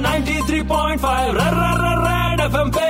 93.5 red FM पे good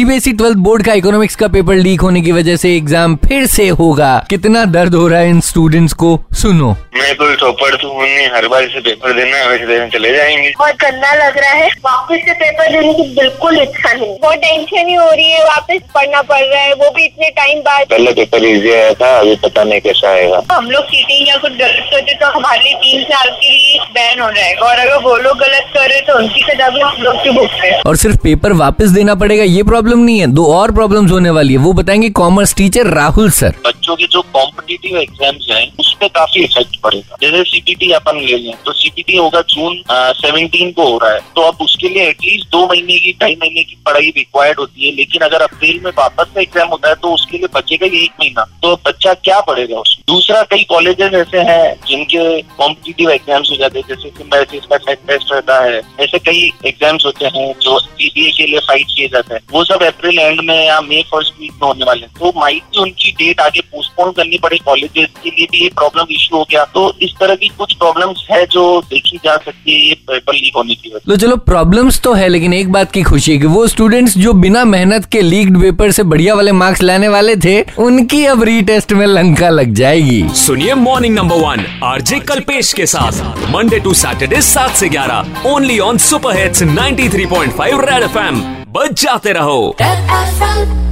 CBSE twelfth board का economics का पेपर लीक होने की वजह से एग्ज़ाम फिर से होगा। कितना दर्द हो रहा है इन स्टूडेंट्स को? सुनो। मैं कोई टॉपर तो हूँ नहीं हर बार से पेपर देना है वैसे देने चले जाएँगे। बहुत गंदा लग रहा है। वापस से पेपर देने की बिल्कुल इच्छा नहीं। बहुत टेंशन ही हो रही है वापस पढ़ना पड़ रहा है वो भी इतने टाइम बाद। पहले पेपर इजी आया था अभी पता नहीं कैसा आएगा। हम लोग चीटिंग या कुछ गलत करते तो हमारे लिए तीन साल के बैन हो जाएगा। और अगर वो लोग गलत कर रहे तो उनकी सजा भी हम लोग की बुक है। और सिर्फ़ पेपर वापस देना पड़ेगा ये प्रॉब्लम नहीं है दो और प्रॉब्लम होने वाली है। वो बताएँगे कॉमर्स टीचर राहुल सर बच्चों के जो कॉम्पिटिटिव एग्ज़ाम्स हैं, उस पर काफ़ी इफ़ेक्ट पड़ेगा। जैसे सीपीटी अपन ले लें तो सीपीटी होगा जून सेवनटीन को हो रहा है। तो अब उसके लिए एटलीस्ट दो महीने की, ढाई महीने की पढ़ाई रिक्वायर्ड होती है, लेकिन अगर अप्रैल में वापस से एग्ज़ाम होता है तो उसके लिए बचेगा ही एक महीना। तो बच्चा क्या पढ़ेगा उसमें? दूसरा, कई कॉलेजेस ऐसे हैं, जिनके कॉम्पिटेटिव एग्ज़ाम्स हो जाते हैं, जैसे का सेट टेस्ट रहता है। ऐसे कई एग्ज़ाम्स होते हैं, जो सीबीए के लिए फाइट किए जाते हैं। वो सब अप्रैल एंड में या मई फ़र्स्ट वीक में होने वाले हैं। तो माइक भी उनकी डेट आगे पोस्टपोन करनी पड़े कॉलेजेस के लिए भी ये प्रॉब्लम इश्यू हो गया। तो इस तरह की कुछ प्रॉब्लम्स है जो देखी जा सकती है ये पेपर लीक होने की वजह तो चलो प्रॉब्लम्स तो है लेकिन एक बात की खुशी है कि वो स्टूडेंट्स जो बिना मेहनत के लीक्ड पेपर से बढ़िया वाले मार्क्स लाने वाले थे उनकी अब रीटेस्ट में लंका लग जाएगी। सुनिए morning number one RJ Kalpesh के साथ। मंडे टू सैटरडे सात से ग्यारह। Only on super hits 93.5 red FM बच जाते रहो। Red FM 93.5